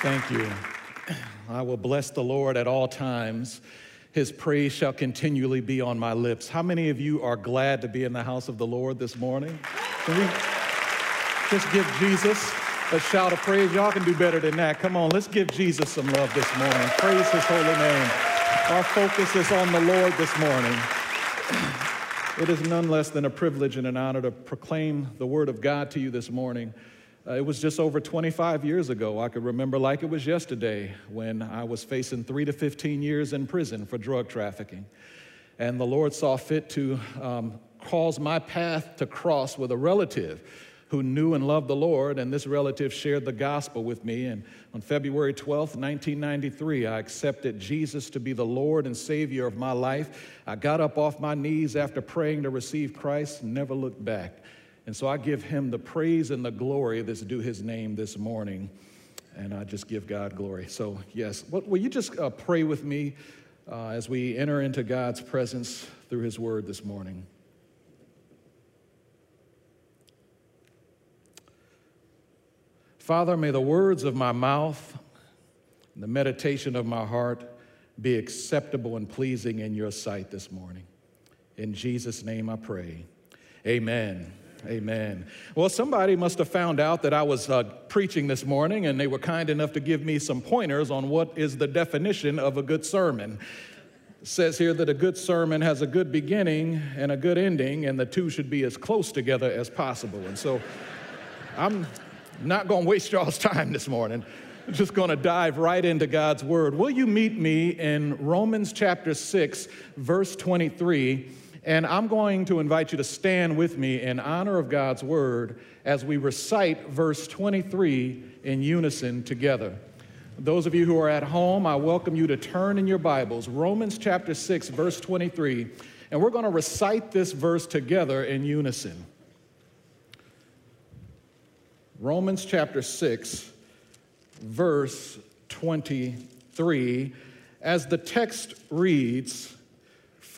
Thank you. I will bless the Lord at all times. His praise shall continually be on my lips. How many of you are glad to be in the house of the Lord this morning? Can we just give Jesus a shout of praise? Y'all can do better than that. Come on, let's give Jesus some love this morning. Praise his holy name. Our focus is on the Lord this morning. It is none less than a privilege and an honor to proclaim the word of God to you this morning. Uh, it was just over 25 years ago. I could remember like it was yesterday when I was facing three to 15 years in prison for drug trafficking. And the Lord saw fit to um, cause my path to cross with a relative who knew and loved the Lord, and this relative shared the gospel with me. And on February 12th, 1993, I accepted Jesus to be the Lord and Savior of my life. I got up off my knees after praying to receive Christ, never looked back. And so I give him the praise and the glory that's due his name this morning. And I just give God glory. So, yes, will you just uh, pray with me uh, as we enter into God's presence through his word this morning? Father, may the words of my mouth and the meditation of my heart be acceptable and pleasing in your sight this morning. In Jesus' name I pray. Amen. Amen. Well, somebody must have found out that I was uh, preaching this morning, and they were kind enough to give me some pointers on what is the definition of a good sermon. It says here that a good sermon has a good beginning and a good ending, and the two should be as close together as possible. And so I'm not going to waste y'all's time this morning. I'm just going to dive right into God's word. Will you meet me in Romans chapter 6, verse 23? And I'm going to invite you to stand with me in honor of God's word as we recite verse 23 in unison together. Those of you who are at home, I welcome you to turn in your Bibles, Romans chapter 6, verse 23, and we're going to recite this verse together in unison. Romans chapter 6, verse 23, as the text reads,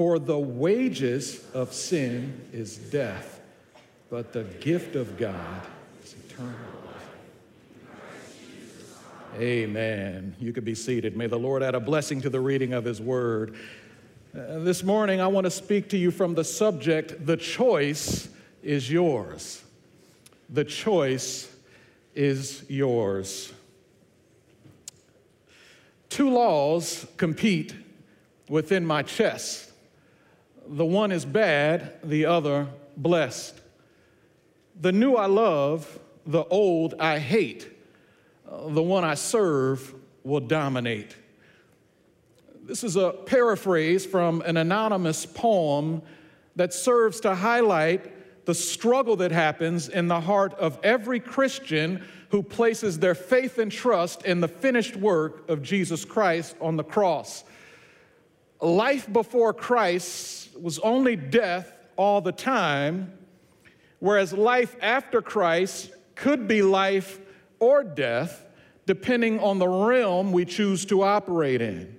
for the wages of sin is death, but the gift of God is eternal life. Amen. You could be seated. May the Lord add a blessing to the reading of His word. Uh, this morning, I want to speak to you from the subject The choice is yours. The choice is yours. Two laws compete within my chest the one is bad, the other blessed. The new I love, the old I hate. The one I serve will dominate. This is a paraphrase from an anonymous poem that serves to highlight the struggle that happens in the heart of every Christian who places their faith and trust in the finished work of Jesus Christ on the cross. Life before Christ was only death all the time, whereas life after Christ could be life or death, depending on the realm we choose to operate in.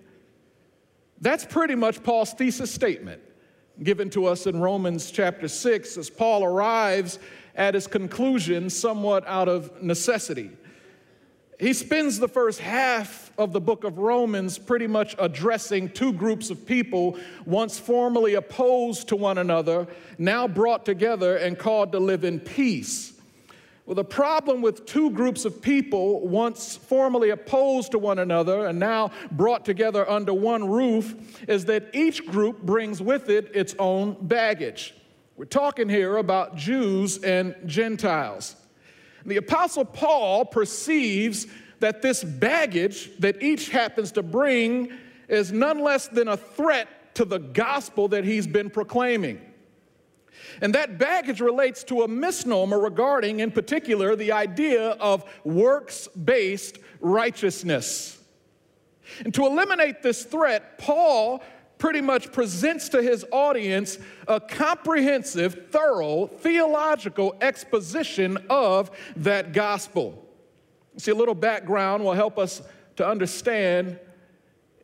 That's pretty much Paul's thesis statement given to us in Romans chapter 6 as Paul arrives at his conclusion somewhat out of necessity. He spends the first half of the book of Romans pretty much addressing two groups of people, once formerly opposed to one another, now brought together and called to live in peace. Well, the problem with two groups of people, once formerly opposed to one another and now brought together under one roof, is that each group brings with it its own baggage. We're talking here about Jews and Gentiles. The Apostle Paul perceives that this baggage that each happens to bring is none less than a threat to the gospel that he's been proclaiming. And that baggage relates to a misnomer regarding, in particular, the idea of works based righteousness. And to eliminate this threat, Paul pretty much presents to his audience a comprehensive, thorough theological exposition of that gospel. See, a little background will help us to understand.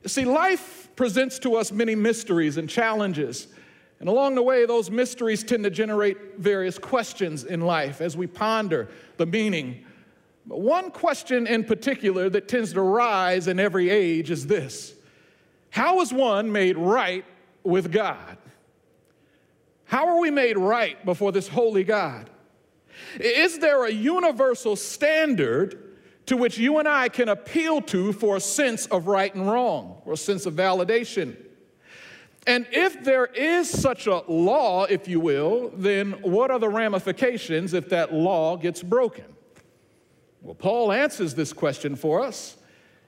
See, life presents to us many mysteries and challenges. And along the way, those mysteries tend to generate various questions in life as we ponder the meaning But one question in particular that tends to rise in every age is this How is one made right with God? How are we made right before this holy God? Is there a universal standard to which you and I can appeal to for a sense of right and wrong, or a sense of validation? And if there is such a law, if you will, then what are the ramifications if that law gets broken? Well, Paul answers this question for us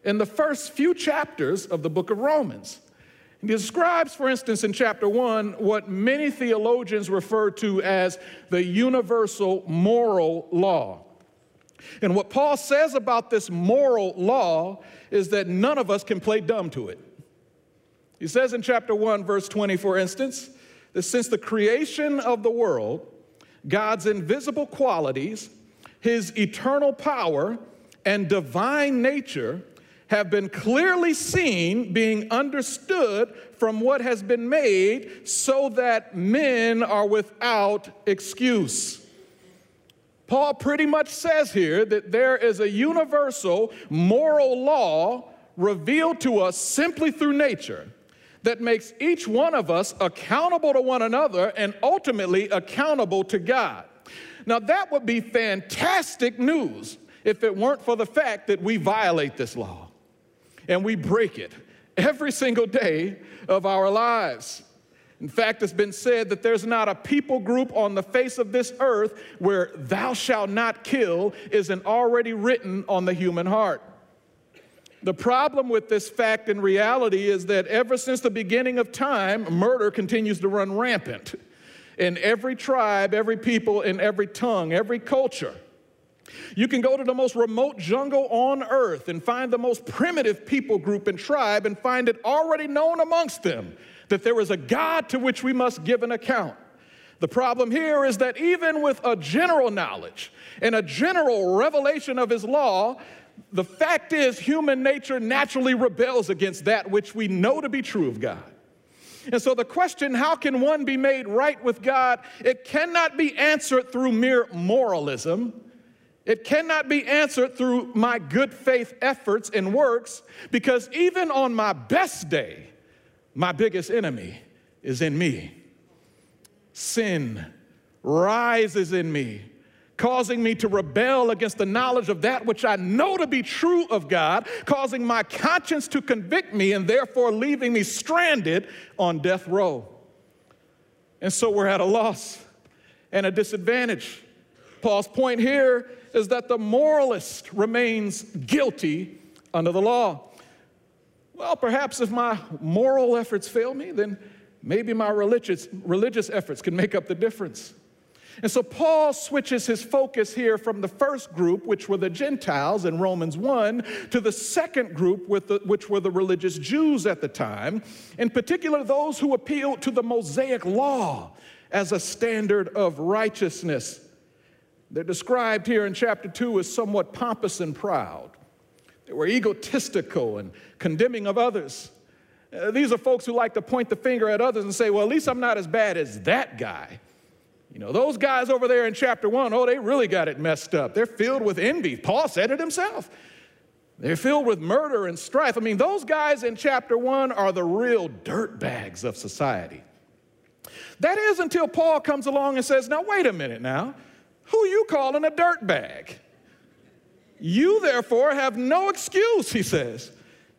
in the first few chapters of the book of Romans. He describes, for instance, in chapter one, what many theologians refer to as the universal moral law. And what Paul says about this moral law is that none of us can play dumb to it. He says in chapter 1, verse 20, for instance, that since the creation of the world, God's invisible qualities, his eternal power, and divine nature have been clearly seen, being understood from what has been made, so that men are without excuse. Paul pretty much says here that there is a universal moral law revealed to us simply through nature that makes each one of us accountable to one another and ultimately accountable to God. Now, that would be fantastic news if it weren't for the fact that we violate this law and we break it every single day of our lives. In fact, it's been said that there's not a people group on the face of this earth where thou shalt not kill isn't already written on the human heart. The problem with this fact and reality is that ever since the beginning of time, murder continues to run rampant in every tribe, every people, in every tongue, every culture. You can go to the most remote jungle on earth and find the most primitive people group and tribe and find it already known amongst them that there is a God to which we must give an account. The problem here is that even with a general knowledge and a general revelation of his law, the fact is, human nature naturally rebels against that which we know to be true of God. And so the question, how can one be made right with God? It cannot be answered through mere moralism. It cannot be answered through my good faith efforts and works, because even on my best day, my biggest enemy is in me. Sin rises in me causing me to rebel against the knowledge of that which I know to be true of God, causing my conscience to convict me and therefore leaving me stranded on death row. And so we're at a loss and a disadvantage. Paul's point here is that the moralist remains guilty under the law. Well, perhaps if my moral efforts fail me, then maybe my religious, religious efforts can make up the difference. And so Paul switches his focus here from the first group, which were the Gentiles in Romans 1, to the second group, the, which were the religious Jews at the time, in particular, those who appealed to the Mosaic law as a standard of righteousness. They're described here in chapter 2 as somewhat pompous and proud. They were egotistical and condemning of others. Uh, these are folks who like to point the finger at others and say, well, at least I'm not as bad as that guy. You know, those guys over there in chapter one, oh, they really got it messed up. They're filled with envy. Paul said it himself. They're filled with murder and strife. I mean, those guys in chapter one are the real dirt bags of society. That is until Paul comes along and says, Now, wait a minute now. Who you calling a dirt bag? You, therefore, have no excuse, he says.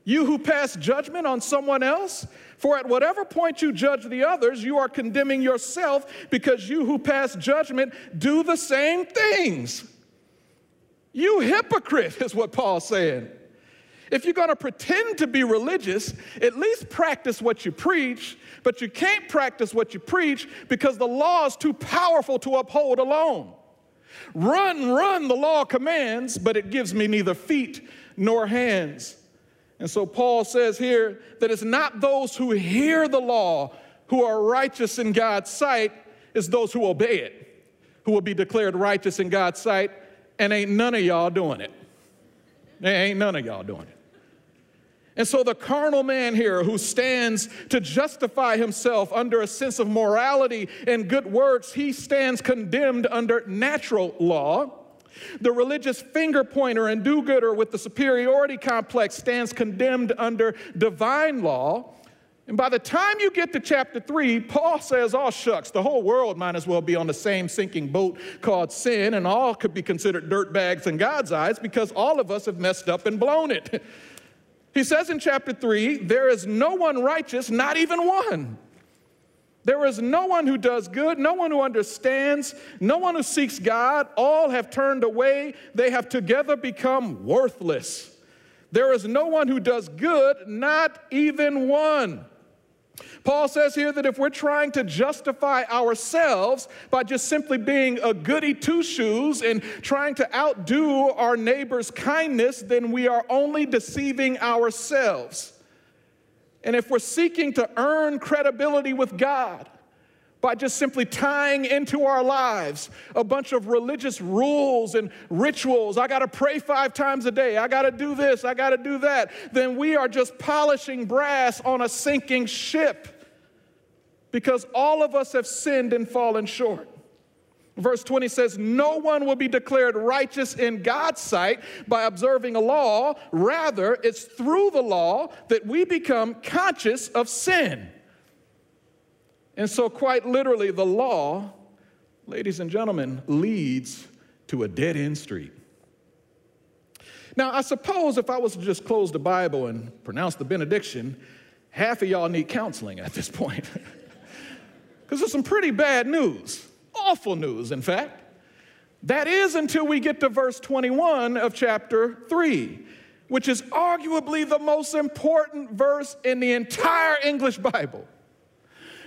You who pass judgment on someone else, for at whatever point you judge the others, you are condemning yourself because you who pass judgment do the same things. You hypocrite, is what Paul's saying. If you're to pretend to be religious, at least practice what you preach, but you can't practice what you preach because the law is too powerful to uphold alone. Run, run, the law commands, but it gives me neither feet nor hands. And so Paul says here that it's not those who hear the law who are righteous in God's sight, it's those who obey it who will be declared righteous in God's sight, and ain't none of y'all doing it. Ain't none of y'all doing it. And so the carnal man here who stands to justify himself under a sense of morality and good works, he stands condemned under natural law. The religious finger pointer and do gooder with the superiority complex stands condemned under divine law. And by the time you get to chapter three, Paul says, Oh, shucks, the whole world might as well be on the same sinking boat called sin, and all could be considered dirtbags in God's eyes because all of us have messed up and blown it. He says in chapter three, There is no one righteous, not even one. There is no one who does good, no one who understands, no one who seeks God. All have turned away. They have together become worthless. There is no one who does good, not even one. Paul says here that if we're trying to justify ourselves by just simply being a goody two shoes and trying to outdo our neighbor's kindness, then we are only deceiving ourselves. And if we're seeking to earn credibility with God by just simply tying into our lives a bunch of religious rules and rituals, I gotta pray five times a day, I gotta do this, I gotta do that, then we are just polishing brass on a sinking ship because all of us have sinned and fallen short. Verse 20 says, No one will be declared righteous in God's sight by observing a law. Rather, it's through the law that we become conscious of sin. And so, quite literally, the law, ladies and gentlemen, leads to a dead end street. Now, I suppose if I was to just close the Bible and pronounce the benediction, half of y'all need counseling at this point. Because there's some pretty bad news. Awful news, in fact. That is until we get to verse 21 of chapter 3, which is arguably the most important verse in the entire English Bible.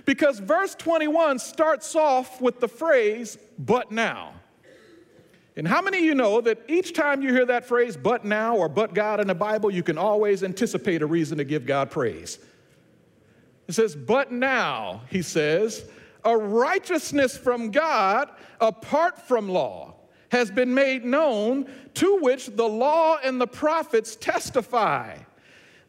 Because verse 21 starts off with the phrase, but now. And how many of you know that each time you hear that phrase, but now or but God in the Bible, you can always anticipate a reason to give God praise? It says, but now, he says, a righteousness from God apart from law has been made known, to which the law and the prophets testify.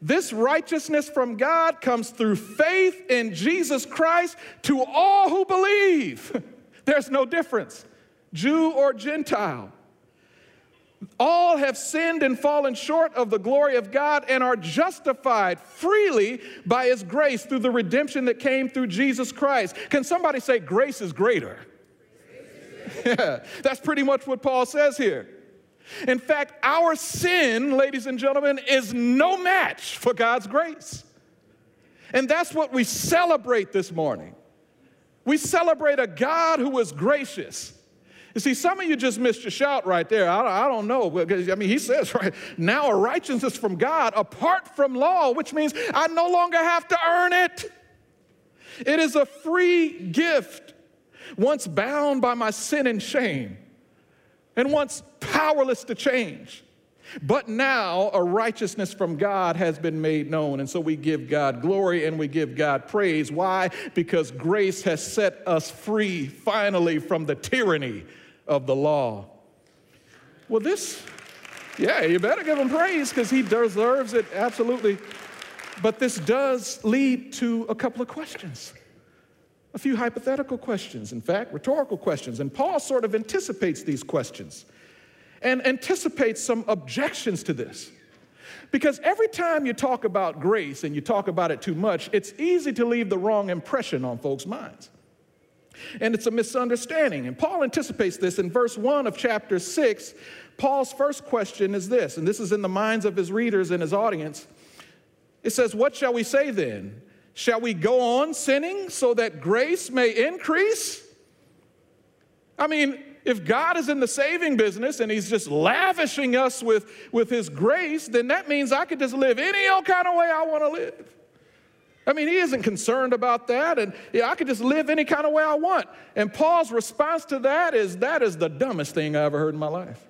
This righteousness from God comes through faith in Jesus Christ to all who believe. There's no difference, Jew or Gentile. All have sinned and fallen short of the glory of God and are justified freely by His grace through the redemption that came through Jesus Christ. Can somebody say, Grace is greater? Yeah, that's pretty much what Paul says here. In fact, our sin, ladies and gentlemen, is no match for God's grace. And that's what we celebrate this morning. We celebrate a God who is gracious you see, some of you just missed your shout right there. I, I don't know. I mean, he says, right, now a righteousness from God apart from law, which means I no longer have to earn it. It is a free gift, once bound by my sin and shame, and once powerless to change. But now a righteousness from God has been made known. And so we give God glory and we give God praise. Why? Because grace has set us free finally from the tyranny of the law. Well, this, yeah, you better give him praise because he deserves it, absolutely. But this does lead to a couple of questions, a few hypothetical questions, in fact, rhetorical questions. And Paul sort of anticipates these questions and anticipates some objections to this. Because every time you talk about grace and you talk about it too much, it's easy to leave the wrong impression on folks' minds. And it's a misunderstanding. And Paul anticipates this in verse 1 of chapter 6. Paul's first question is this, and this is in the minds of his readers and his audience. It says, What shall we say then? Shall we go on sinning so that grace may increase? I mean, if God is in the saving business and He's just lavishing us with, with His grace, then that means I could just live any old kind of way I want to live. I mean, he isn't concerned about that. And yeah, I could just live any kind of way I want. And Paul's response to that is that is the dumbest thing I ever heard in my life.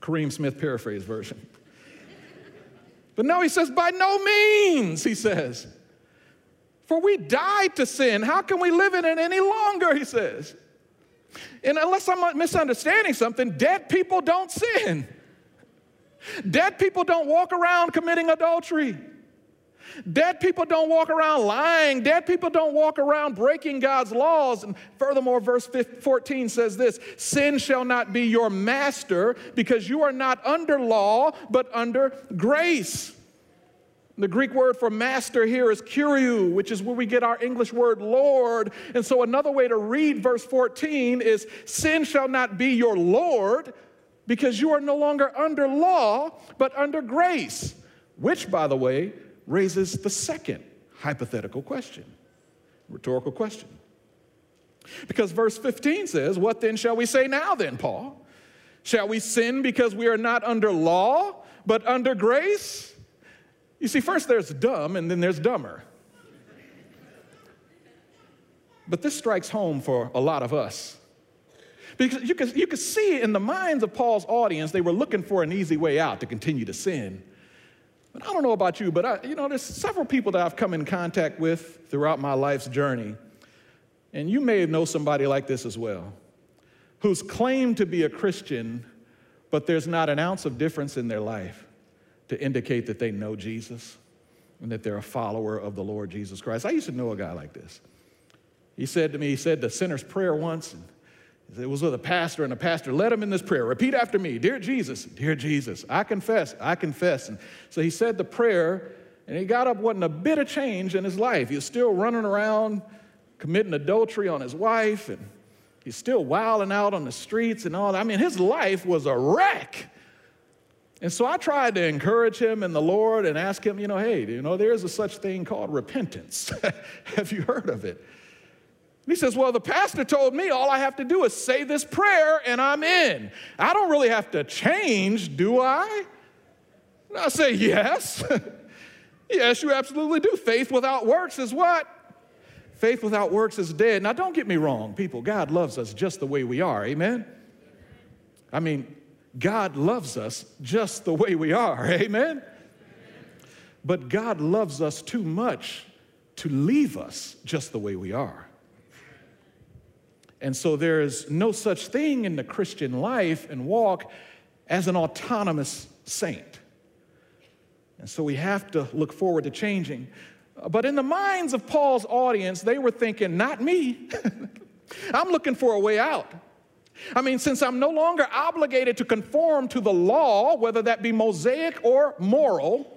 Kareem Smith paraphrase version. But no, he says, by no means, he says. For we died to sin. How can we live in it any longer? He says. And unless I'm misunderstanding something, dead people don't sin. Dead people don't walk around committing adultery. Dead people don't walk around lying. Dead people don't walk around breaking God's laws. And furthermore, verse 14 says this Sin shall not be your master because you are not under law, but under grace. The Greek word for master here is kuriou, which is where we get our English word Lord. And so another way to read verse 14 is Sin shall not be your Lord because you are no longer under law, but under grace, which, by the way, raises the second hypothetical question, rhetorical question. Because verse 15 says, What then shall we say now, then, Paul? Shall we sin because we are not under law, but under grace? You see, first there's dumb and then there's dumber. But this strikes home for a lot of us. Because you can, you can see in the minds of Paul's audience, they were looking for an easy way out to continue to sin. But I don't know about you, but I, you know, there's several people that I've come in contact with throughout my life's journey. And you may know somebody like this as well, who's claimed to be a Christian, but there's not an ounce of difference in their life to indicate that they know Jesus and that they're a follower of the Lord Jesus Christ. I used to know a guy like this. He said to me, he said the sinner's prayer once, and it was with a pastor, and the pastor led him in this prayer. Repeat after me Dear Jesus, dear Jesus, I confess, I confess. And so he said the prayer, and he got up, wasn't a bit of change in his life. He was still running around committing adultery on his wife, and he's still wilding out on the streets and all that. I mean, his life was a wreck. And so I tried to encourage him in the Lord and ask him, you know, hey, you know, there is a such thing called repentance. Have you heard of it? he says, Well, the pastor told me all I have to do is say this prayer and I'm in. I don't really have to change, do I? And I say, Yes. yes, you absolutely do. Faith without works is what? Faith without works is dead. Now, don't get me wrong, people. God loves us just the way we are. Amen? I mean, God loves us just the way we are. Amen? But God loves us too much to leave us just the way we are. And so there is no such thing in the Christian life and walk as an autonomous saint. And so we have to look forward to changing. But in the minds of Paul's audience, they were thinking, not me. I'm looking for a way out. I mean, since I'm no longer obligated to conform to the law, whether that be Mosaic or moral,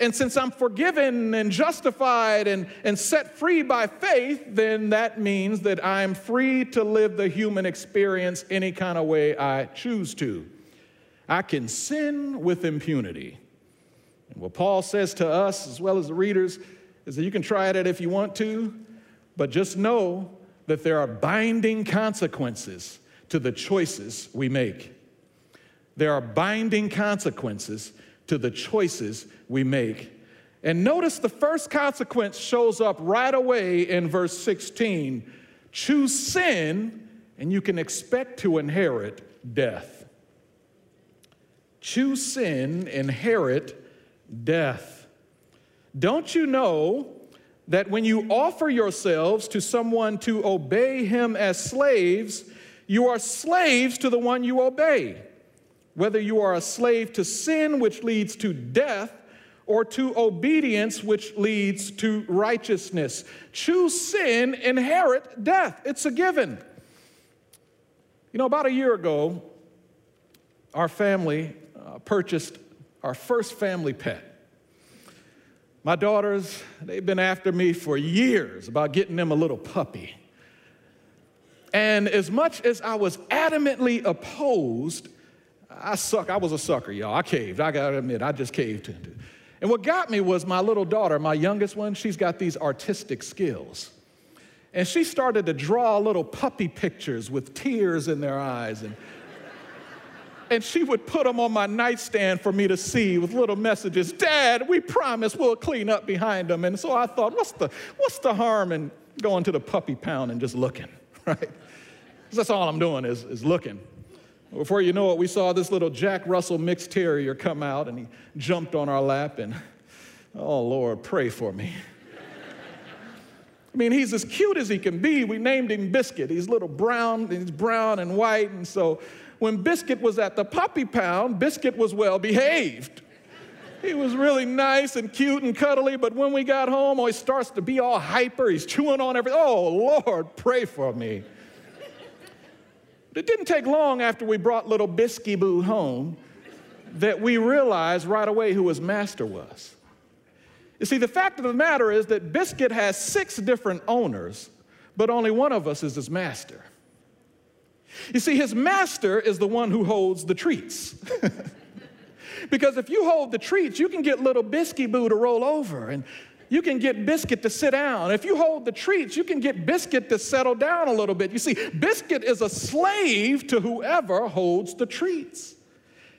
and since I'm forgiven and justified and, and set free by faith, then that means that I'm free to live the human experience any kind of way I choose to. I can sin with impunity. And what Paul says to us, as well as the readers, is that you can try it if you want to, but just know that there are binding consequences to the choices we make. There are binding consequences to the choices we make. And notice the first consequence shows up right away in verse 16 choose sin, and you can expect to inherit death. Choose sin, inherit death. Don't you know that when you offer yourselves to someone to obey him as slaves, you are slaves to the one you obey? whether you are a slave to sin, which leads to death, or to obedience, which leads to righteousness. Choose sin, inherit death. It's a given. You know, about a year ago, our family uh, purchased our first family pet. My daughters, they've been after me for years about getting them a little puppy. And as much as I was adamantly opposed, I suck. I was a sucker, y'all. I caved. I gotta admit, I just caved. And what got me was my little daughter, my youngest one, she's got these artistic skills. And she started to draw little puppy pictures with tears in their eyes. And, and she would put them on my nightstand for me to see with little messages Dad, we promise we'll clean up behind them. And so I thought, what's the, what's the harm in going to the puppy pound and just looking, right? That's all I'm doing is, is looking. Before you know it, we saw this little Jack Russell mixed terrier come out and he jumped on our lap and, oh Lord, pray for me. I mean, he's as cute as he can be. We named him Biscuit. He's little brown, he's brown and white. And so when Biscuit was at the puppy pound, Biscuit was well behaved. He was really nice and cute and cuddly, but when we got home, oh, he starts to be all hyper. He's chewing on everything. Oh, Lord, pray for me. It didn't take long after we brought little Bisky Boo home that we realized right away who his master was. You see, the fact of the matter is that Biscuit has six different owners, but only one of us is his master. You see, his master is the one who holds the treats. because if you hold the treats, you can get little Bisky Boo to roll over, and you can get Biscuit to sit down. If you hold the treats, you can get Biscuit to settle down a little bit. You see, Biscuit is a slave to whoever holds the treats.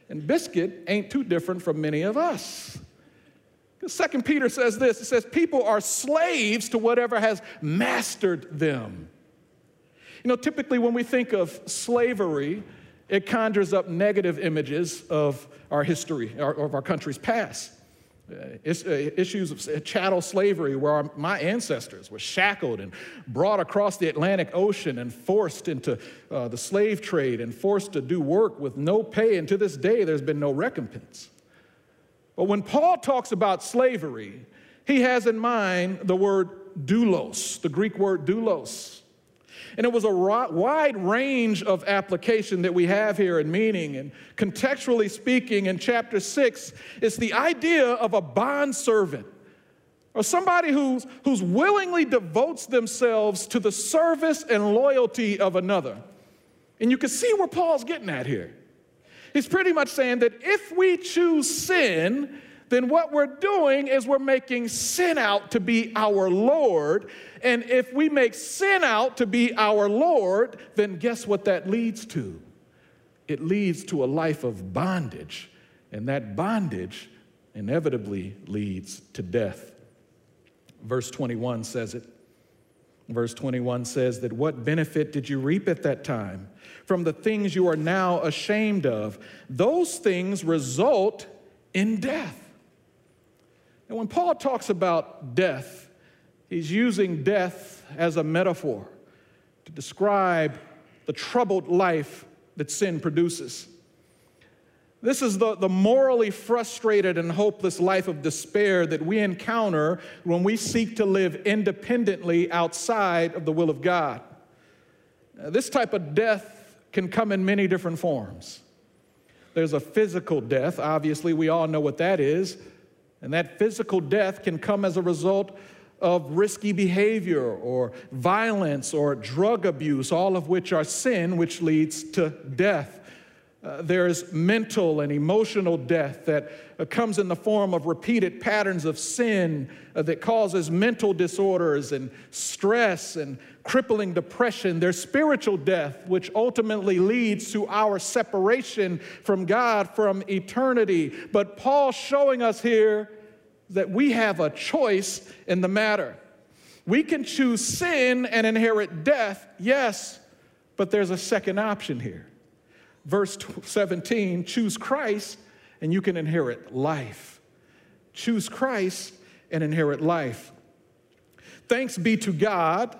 And Biscuit ain't too different from many of us. Second Peter says this it says, People are slaves to whatever has mastered them. You know, typically when we think of slavery, it conjures up negative images of our history, of our country's past. Uh, uh, issues of chattel slavery, where my ancestors were shackled and brought across the Atlantic Ocean and forced into uh, the slave trade and forced to do work with no pay. And to this day, there's been no recompense. But when Paul talks about slavery, he has in mind the word doulos, the Greek word doulos. And it was a wide range of application that we have here in meaning. And contextually speaking, in chapter six, it's the idea of a bond servant or somebody who's, who's willingly devotes themselves to the service and loyalty of another. And you can see where Paul's getting at here. He's pretty much saying that if we choose sin, then what we're doing is we're making sin out to be our Lord. And if we make sin out to be our Lord, then guess what that leads to? It leads to a life of bondage. And that bondage inevitably leads to death. Verse 21 says it. Verse 21 says that what benefit did you reap at that time from the things you are now ashamed of? Those things result in death. And when Paul talks about death, he's using death as a metaphor to describe the troubled life that sin produces. This is the, the morally frustrated and hopeless life of despair that we encounter when we seek to live independently outside of the will of God. This type of death can come in many different forms. There's a physical death, obviously, we all know what that is. And that physical death can come as a result of risky behavior or violence or drug abuse, all of which are sin, which leads to death. Uh, there's mental and emotional death that uh, comes in the form of repeated patterns of sin uh, that causes mental disorders and stress and crippling depression. There's spiritual death, which ultimately leads to our separation from God from eternity. But Paul's showing us here that we have a choice in the matter. We can choose sin and inherit death, yes, but there's a second option here verse 17 choose Christ and you can inherit life. Choose Christ and inherit life. Thanks be to God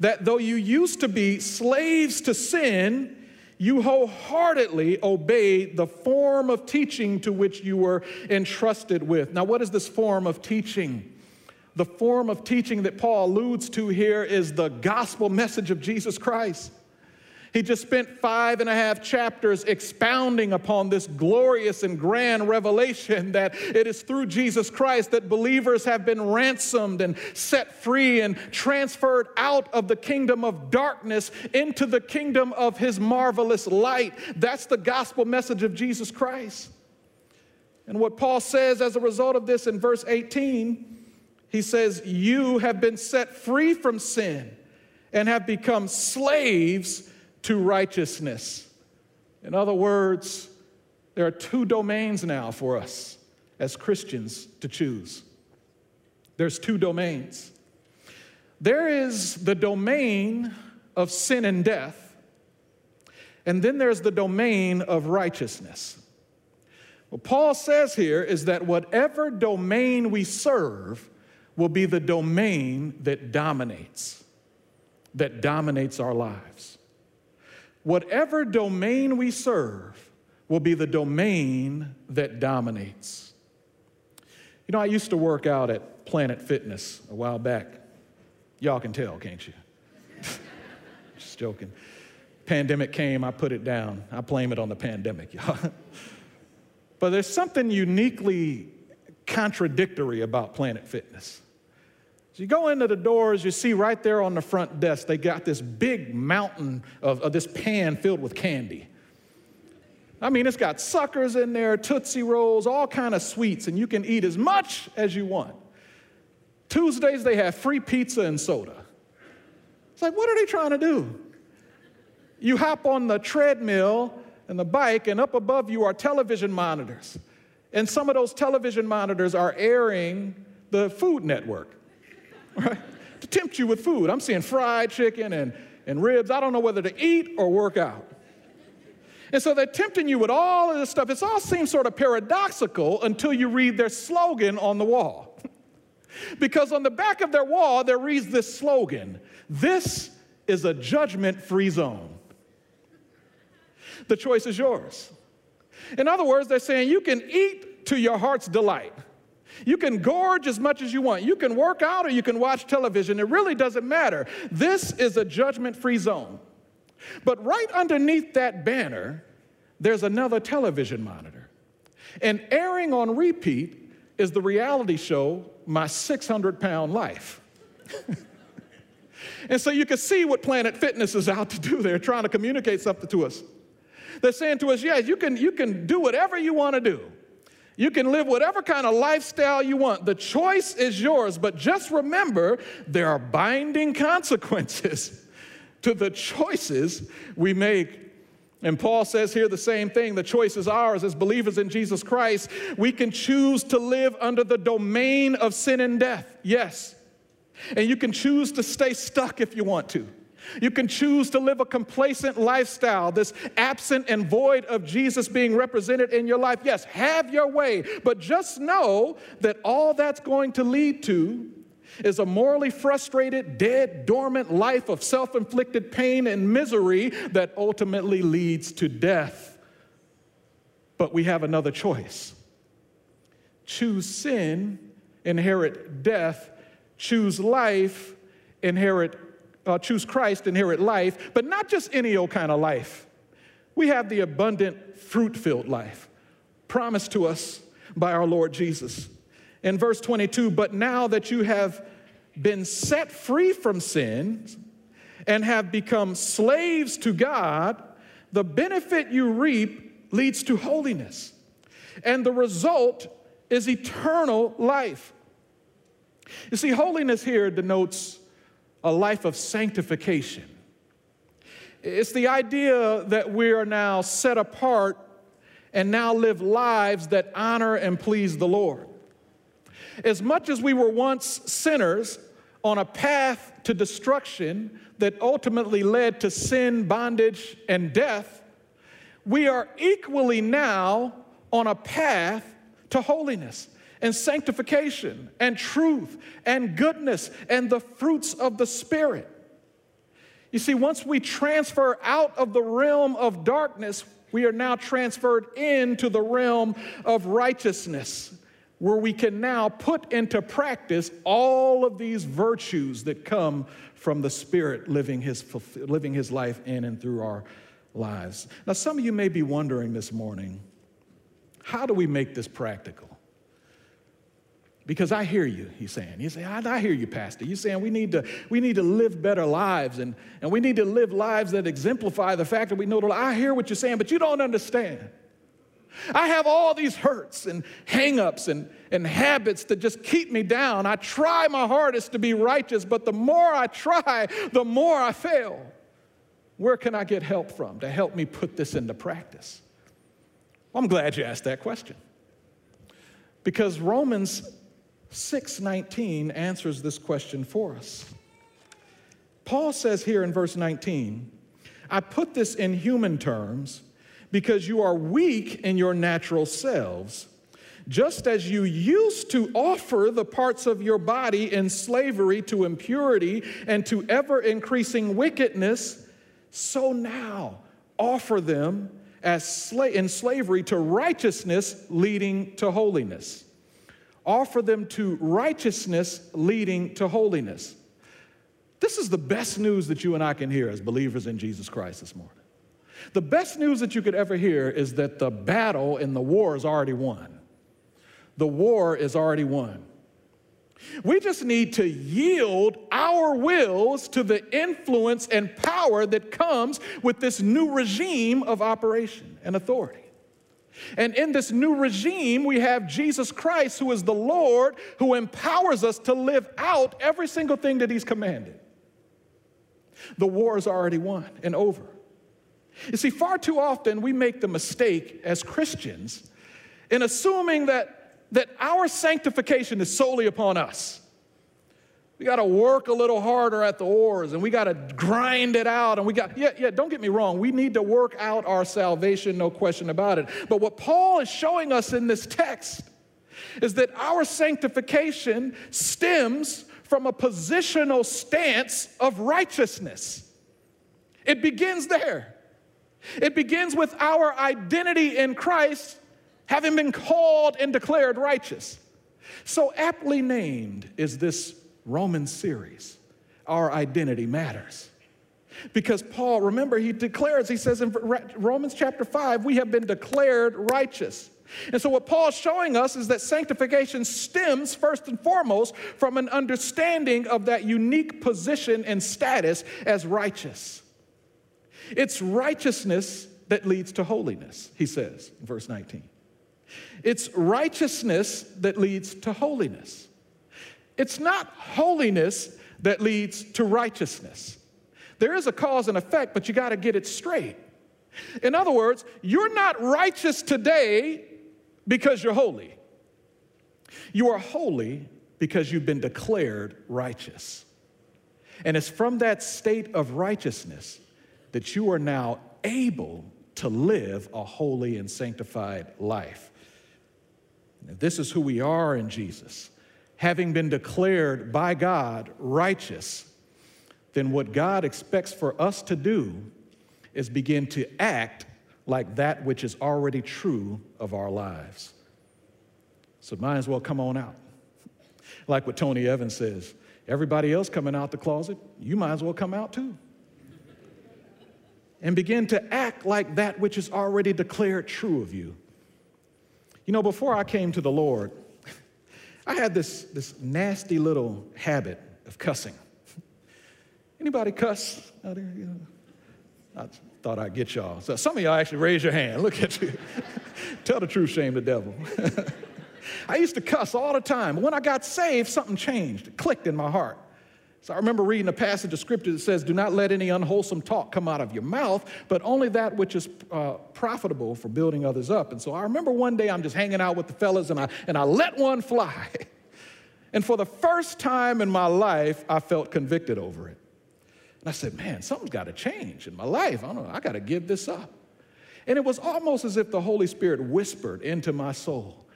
that though you used to be slaves to sin, you wholeheartedly obey the form of teaching to which you were entrusted with. Now, what is this form of teaching? The form of teaching that Paul alludes to here is the gospel message of Jesus Christ. He just spent five and a half chapters expounding upon this glorious and grand revelation that it is through Jesus Christ that believers have been ransomed and set free and transferred out of the kingdom of darkness into the kingdom of his marvelous light. That's the gospel message of Jesus Christ. And what Paul says as a result of this in verse 18, he says, You have been set free from sin and have become slaves to righteousness. In other words, there are two domains now for us as Christians to choose. There's two domains. There is the domain of sin and death, and then there's the domain of righteousness. What Paul says here is that whatever domain we serve will be the domain that dominates, that dominates our lives whatever domain we serve will be the domain that dominates. You know, I used to work out at Planet Fitness a while back. Y'all can tell, can't you? Just joking. Pandemic came, I put it down. I blame it on the pandemic, y'all. but there's something uniquely contradictory about Planet Fitness. So you go into the doors, you see right there on the front desk, they got this big mountain of, of this pan filled with candy. I mean, it's got suckers in there, Tootsie Rolls, all kind of sweets, and you can eat as much as you want. Tuesdays, they have free pizza and soda. It's like, what are they trying to do? You hop on the treadmill and the bike, and up above you are television monitors. And some of those television monitors are airing the Food Network, right? to tempt you with food. I'm seeing fried chicken and, and ribs. I don't know whether to eat or work out. And so they're tempting you with all of this stuff. It all seems sort of paradoxical until you read their slogan on the wall. because on the back of their wall, there reads this slogan This is a judgment free zone. The choice is yours. In other words, they're saying you can eat to your heart's delight. You can gorge as much as you want. You can work out or you can watch television. It really doesn't matter. This is a judgment free zone. But right underneath that banner, there's another television monitor. And airing on repeat is the reality show, My 600 Pound Life. and so you can see what Planet Fitness is out to do there, trying to communicate something to us. They're saying to us, yes, you can, you can do whatever you want to do. You can live whatever kind of lifestyle you want. The choice is yours, but just remember there are binding consequences to the choices we make. And Paul says here the same thing the choice is ours as believers in Jesus Christ. We can choose to live under the domain of sin and death, yes. And you can choose to stay stuck if you want to. You can choose to live a complacent lifestyle, this absent and void of Jesus being represented in your life. Yes, have your way, but just know that all that's going to lead to is a morally frustrated, dead, dormant life of self inflicted pain and misery that ultimately leads to death. But we have another choice choose sin, inherit death, choose life, inherit, uh, choose Christ, inherit life, but not just any old kind of life. We have the abundant, fruit filled life promised to us by our Lord Jesus. In verse 22, but now that you have been set free from sin and have become slaves to God, the benefit you reap leads to holiness. And the result is eternal life. You see, holiness here denotes a life of sanctification. It's the idea that we are now set apart and now live lives that honor and please the Lord. As much as we were once sinners on a path to destruction that ultimately led to sin, bondage, and death, we are equally now on a path to holiness and sanctification and truth and goodness and the fruits of the Spirit. You see, once we transfer out of the realm of darkness, we are now transferred into the realm of righteousness where we can now put into practice all of these virtues that come from the Spirit living his, living his life in and through our lives. Now, some of you may be wondering this morning how do we make this practical? Because I hear you, he's saying. You say, I, hear you, Pastor. You're saying we need to, we need to live better lives and, and we need to live lives that exemplify the fact that we know the I hear what you're saying, but you don't understand. I have all these hurts and hangups and, and habits that just keep me down. I try my hardest to be righteous, but the more I try, the more I fail. Where can I get help from to help me put this into practice? Well, I'm glad you asked that question. Because Romans 6:19 answers this question for us. Paul says here in verse 19, I put this in human terms because you are weak in your natural selves, just as you used to offer the parts of your body in slavery to impurity and to ever increasing wickedness, so now offer them as sla- in slavery to righteousness leading to holiness. Offer them to righteousness leading to holiness. This is the best news that you and I can hear as believers in Jesus Christ this morning. The best news that you could ever hear is that the battle and the war is already won. The war is already won. We just need to yield our wills to the influence and power that comes with this new regime of operation and authority. And in this new regime, we have Jesus Christ, who is the Lord, who empowers us to live out every single thing that He's commanded. The war is already won and over. You see, far too often we make the mistake as Christians in assuming that that our sanctification is solely upon us. We got to work a little harder at the oars and we got to grind it out. And we got, yeah, yeah, don't get me wrong. We need to work out our salvation, no question about it. But what Paul is showing us in this text is that our sanctification stems from a positional stance of righteousness. It begins there. It begins with our identity in Christ having been called and declared righteous. So aptly named is this Roman series, Our Identity Matters. Because Paul, remember, he declares, he says in Romans chapter 5, we have been declared righteous. And so, what Paul's showing us is that sanctification stems first and foremost from an understanding of that unique position and status as righteous. It's righteousness that leads to holiness, he says in verse 19. It's righteousness that leads to holiness. It's not holiness that leads to righteousness. There is a cause and effect, but you got to get it straight. In other words, you're not righteous today because you're holy. You are holy because you've been declared righteous. And it's from that state of righteousness that you are now able to live a holy and sanctified life. If this is who we are in Jesus, having been declared by God righteous, then what God expects for us to do is begin to act like that which is already true of our lives. So might as well come on out. Like what Tony Evans says everybody else coming out the closet, you might as well come out too. And begin to act like that which is already declared true of you. You know, before I came to the Lord, I had this, this nasty little habit of cussing. Anybody cuss out there? You know? I thought I'd get y'all. So some of y'all actually raise your hand. Look at you. Tell the truth, shame the devil. I used to cuss all the time. When I got saved, something changed. It clicked in my heart. So I remember reading a passage of scripture that says, Do not let any unwholesome talk come out of your mouth, but only that which is uh, profitable for building others up. And so I remember one day I'm just hanging out with the fellas and I, and I let one fly. And for the first time in my life, I felt convicted over it. And I said, Man, something's got to change in my life. I don't know, I got to give this up. And it was almost as if the Holy Spirit whispered into my soul,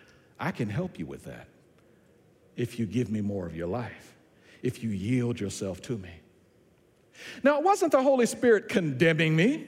I can help you with that if you give me more of your life if you yield yourself to me. Now, it wasn't the Holy Spirit condemning me.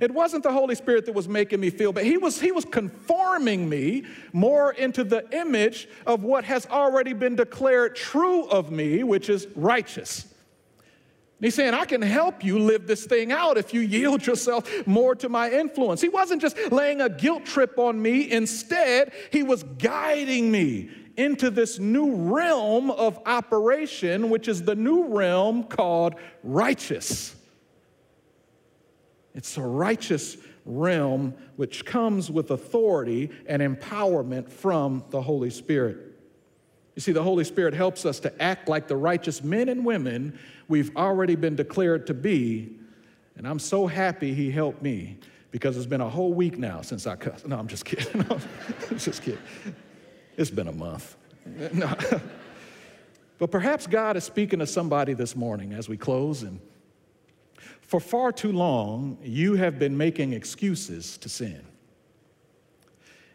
It wasn't the Holy Spirit that was making me feel, but he was, he was conforming me more into the image of what has already been declared true of me, which is righteous. And he's saying, I can help you live this thing out if you yield yourself more to my influence. He wasn't just laying a guilt trip on me, instead, he was guiding me into this new realm of operation, which is the new realm called righteous. It's a righteous realm which comes with authority and empowerment from the Holy Spirit. You see, the Holy Spirit helps us to act like the righteous men and women we've already been declared to be. And I'm so happy He helped me because it's been a whole week now since I cussed. No, I'm just kidding. I'm just kidding. It's been a month. No. but perhaps God is speaking to somebody this morning as we close. And for far too long, you have been making excuses to sin.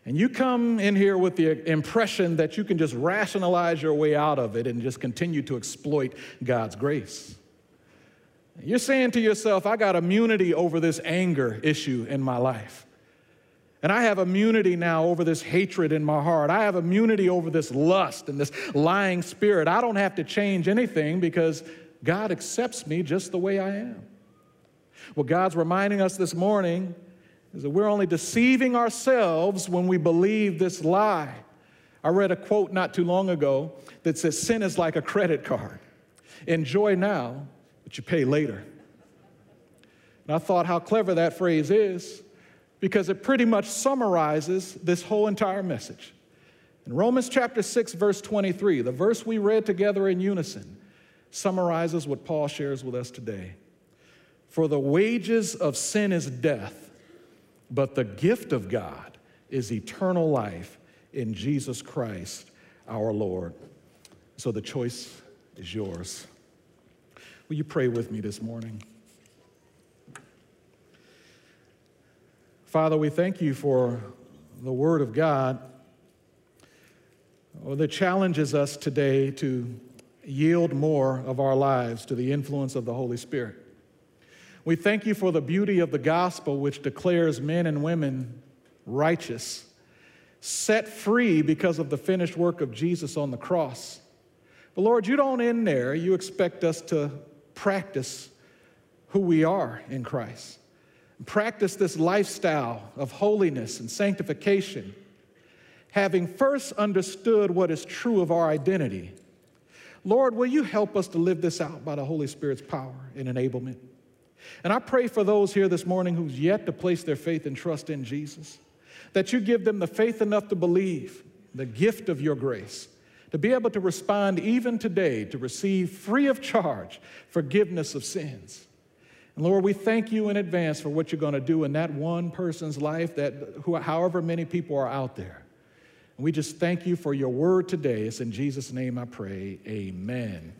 And you come in here with the impression that you can just rationalize your way out of it and just continue to exploit God's grace. You're saying to yourself, I got immunity over this anger issue in my life. And I have immunity now over this hatred in my heart. I have immunity over this lust and this lying spirit. I don't have to change anything because God accepts me just the way I am. What God's reminding us this morning is that we're only deceiving ourselves when we believe this lie. I read a quote not too long ago that says, Sin is like a credit card. Enjoy now, but you pay later. And I thought how clever that phrase is because it pretty much summarizes this whole entire message. In Romans chapter 6, verse 23, the verse we read together in unison summarizes what Paul shares with us today. For the wages of sin is death, but the gift of God is eternal life in Jesus Christ our Lord. So the choice is yours. Will you pray with me this morning? Father, we thank you for the Word of God oh, that challenges us today to yield more of our lives to the influence of the Holy Spirit. We thank you for the beauty of the gospel, which declares men and women righteous, set free because of the finished work of Jesus on the cross. But Lord, you don't end there. You expect us to practice who we are in Christ. Practice this lifestyle of holiness and sanctification, having first understood what is true of our identity. Lord, will you help us to live this out by the Holy Spirit's power and enablement? And I pray for those here this morning who's yet to place their faith and trust in Jesus, that you give them the faith enough to believe the gift of your grace to be able to respond even today to receive free of charge forgiveness of sins. And Lord, we thank you in advance for what you're going to do in that one person's life, that who, however many people are out there. And we just thank you for your word today. It's in Jesus' name I pray. Amen.